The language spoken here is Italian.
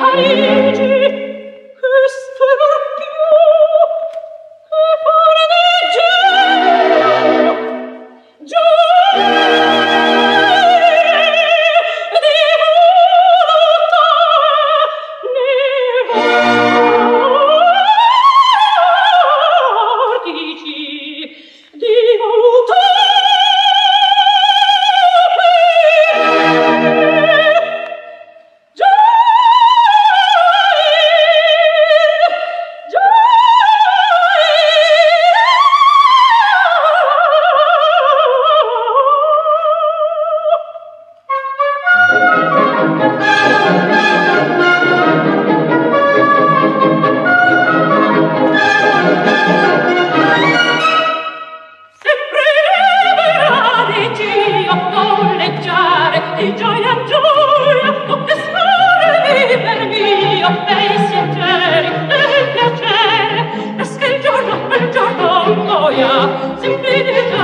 parigi sempre